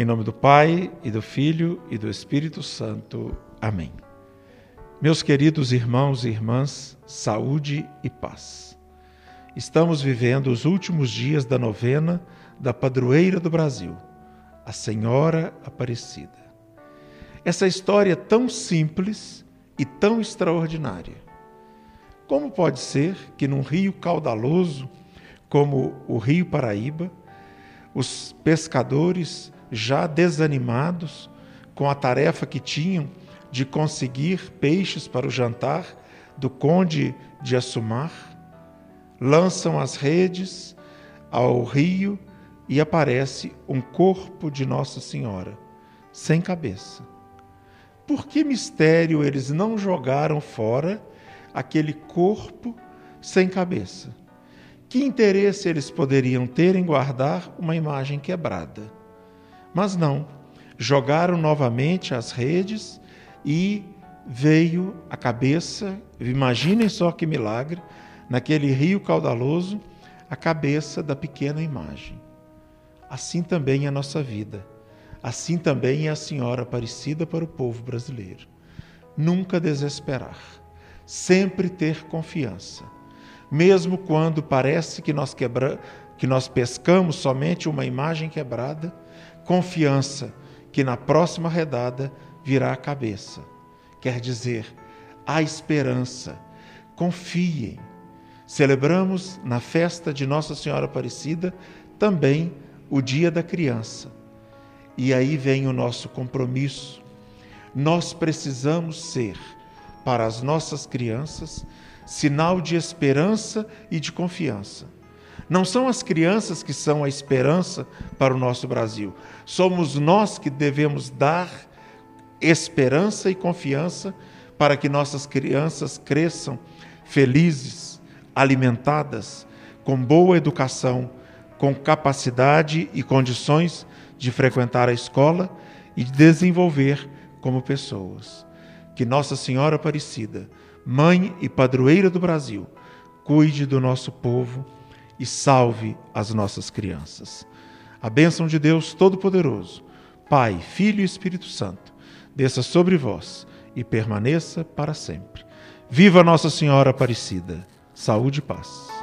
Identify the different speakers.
Speaker 1: Em nome do Pai, e do Filho, e do Espírito Santo. Amém. Meus queridos irmãos e irmãs, saúde e paz. Estamos vivendo os últimos dias da novena da padroeira do Brasil, a Senhora Aparecida. Essa história tão simples e tão extraordinária. Como pode ser que num rio caudaloso, como o Rio Paraíba, os pescadores já desanimados com a tarefa que tinham de conseguir peixes para o jantar do conde de Assumar, lançam as redes ao rio e aparece um corpo de Nossa Senhora, sem cabeça. Por que mistério eles não jogaram fora aquele corpo sem cabeça? Que interesse eles poderiam ter em guardar uma imagem quebrada? Mas não, jogaram novamente as redes e veio a cabeça, imaginem só que milagre, naquele rio caudaloso, a cabeça da pequena imagem. Assim também é a nossa vida. Assim também é a Senhora Aparecida para o povo brasileiro. Nunca desesperar, sempre ter confiança. Mesmo quando parece que nós, quebra... que nós pescamos somente uma imagem quebrada, confiança que na próxima redada virá a cabeça. Quer dizer, há esperança. Confiem. Celebramos na festa de Nossa Senhora Aparecida também o Dia da Criança. E aí vem o nosso compromisso. Nós precisamos ser, para as nossas crianças, sinal de esperança e de confiança não são as crianças que são a esperança para o nosso Brasil. Somos nós que devemos dar esperança e confiança para que nossas crianças cresçam felizes, alimentadas, com boa educação, com capacidade e condições de frequentar a escola e de desenvolver como pessoas. Que Nossa Senhora Aparecida, mãe e padroeira do Brasil, cuide do nosso povo e salve as nossas crianças. A bênção de Deus Todo-Poderoso, Pai, Filho e Espírito Santo, desça sobre vós e permaneça para sempre. Viva Nossa Senhora Aparecida. Saúde e paz.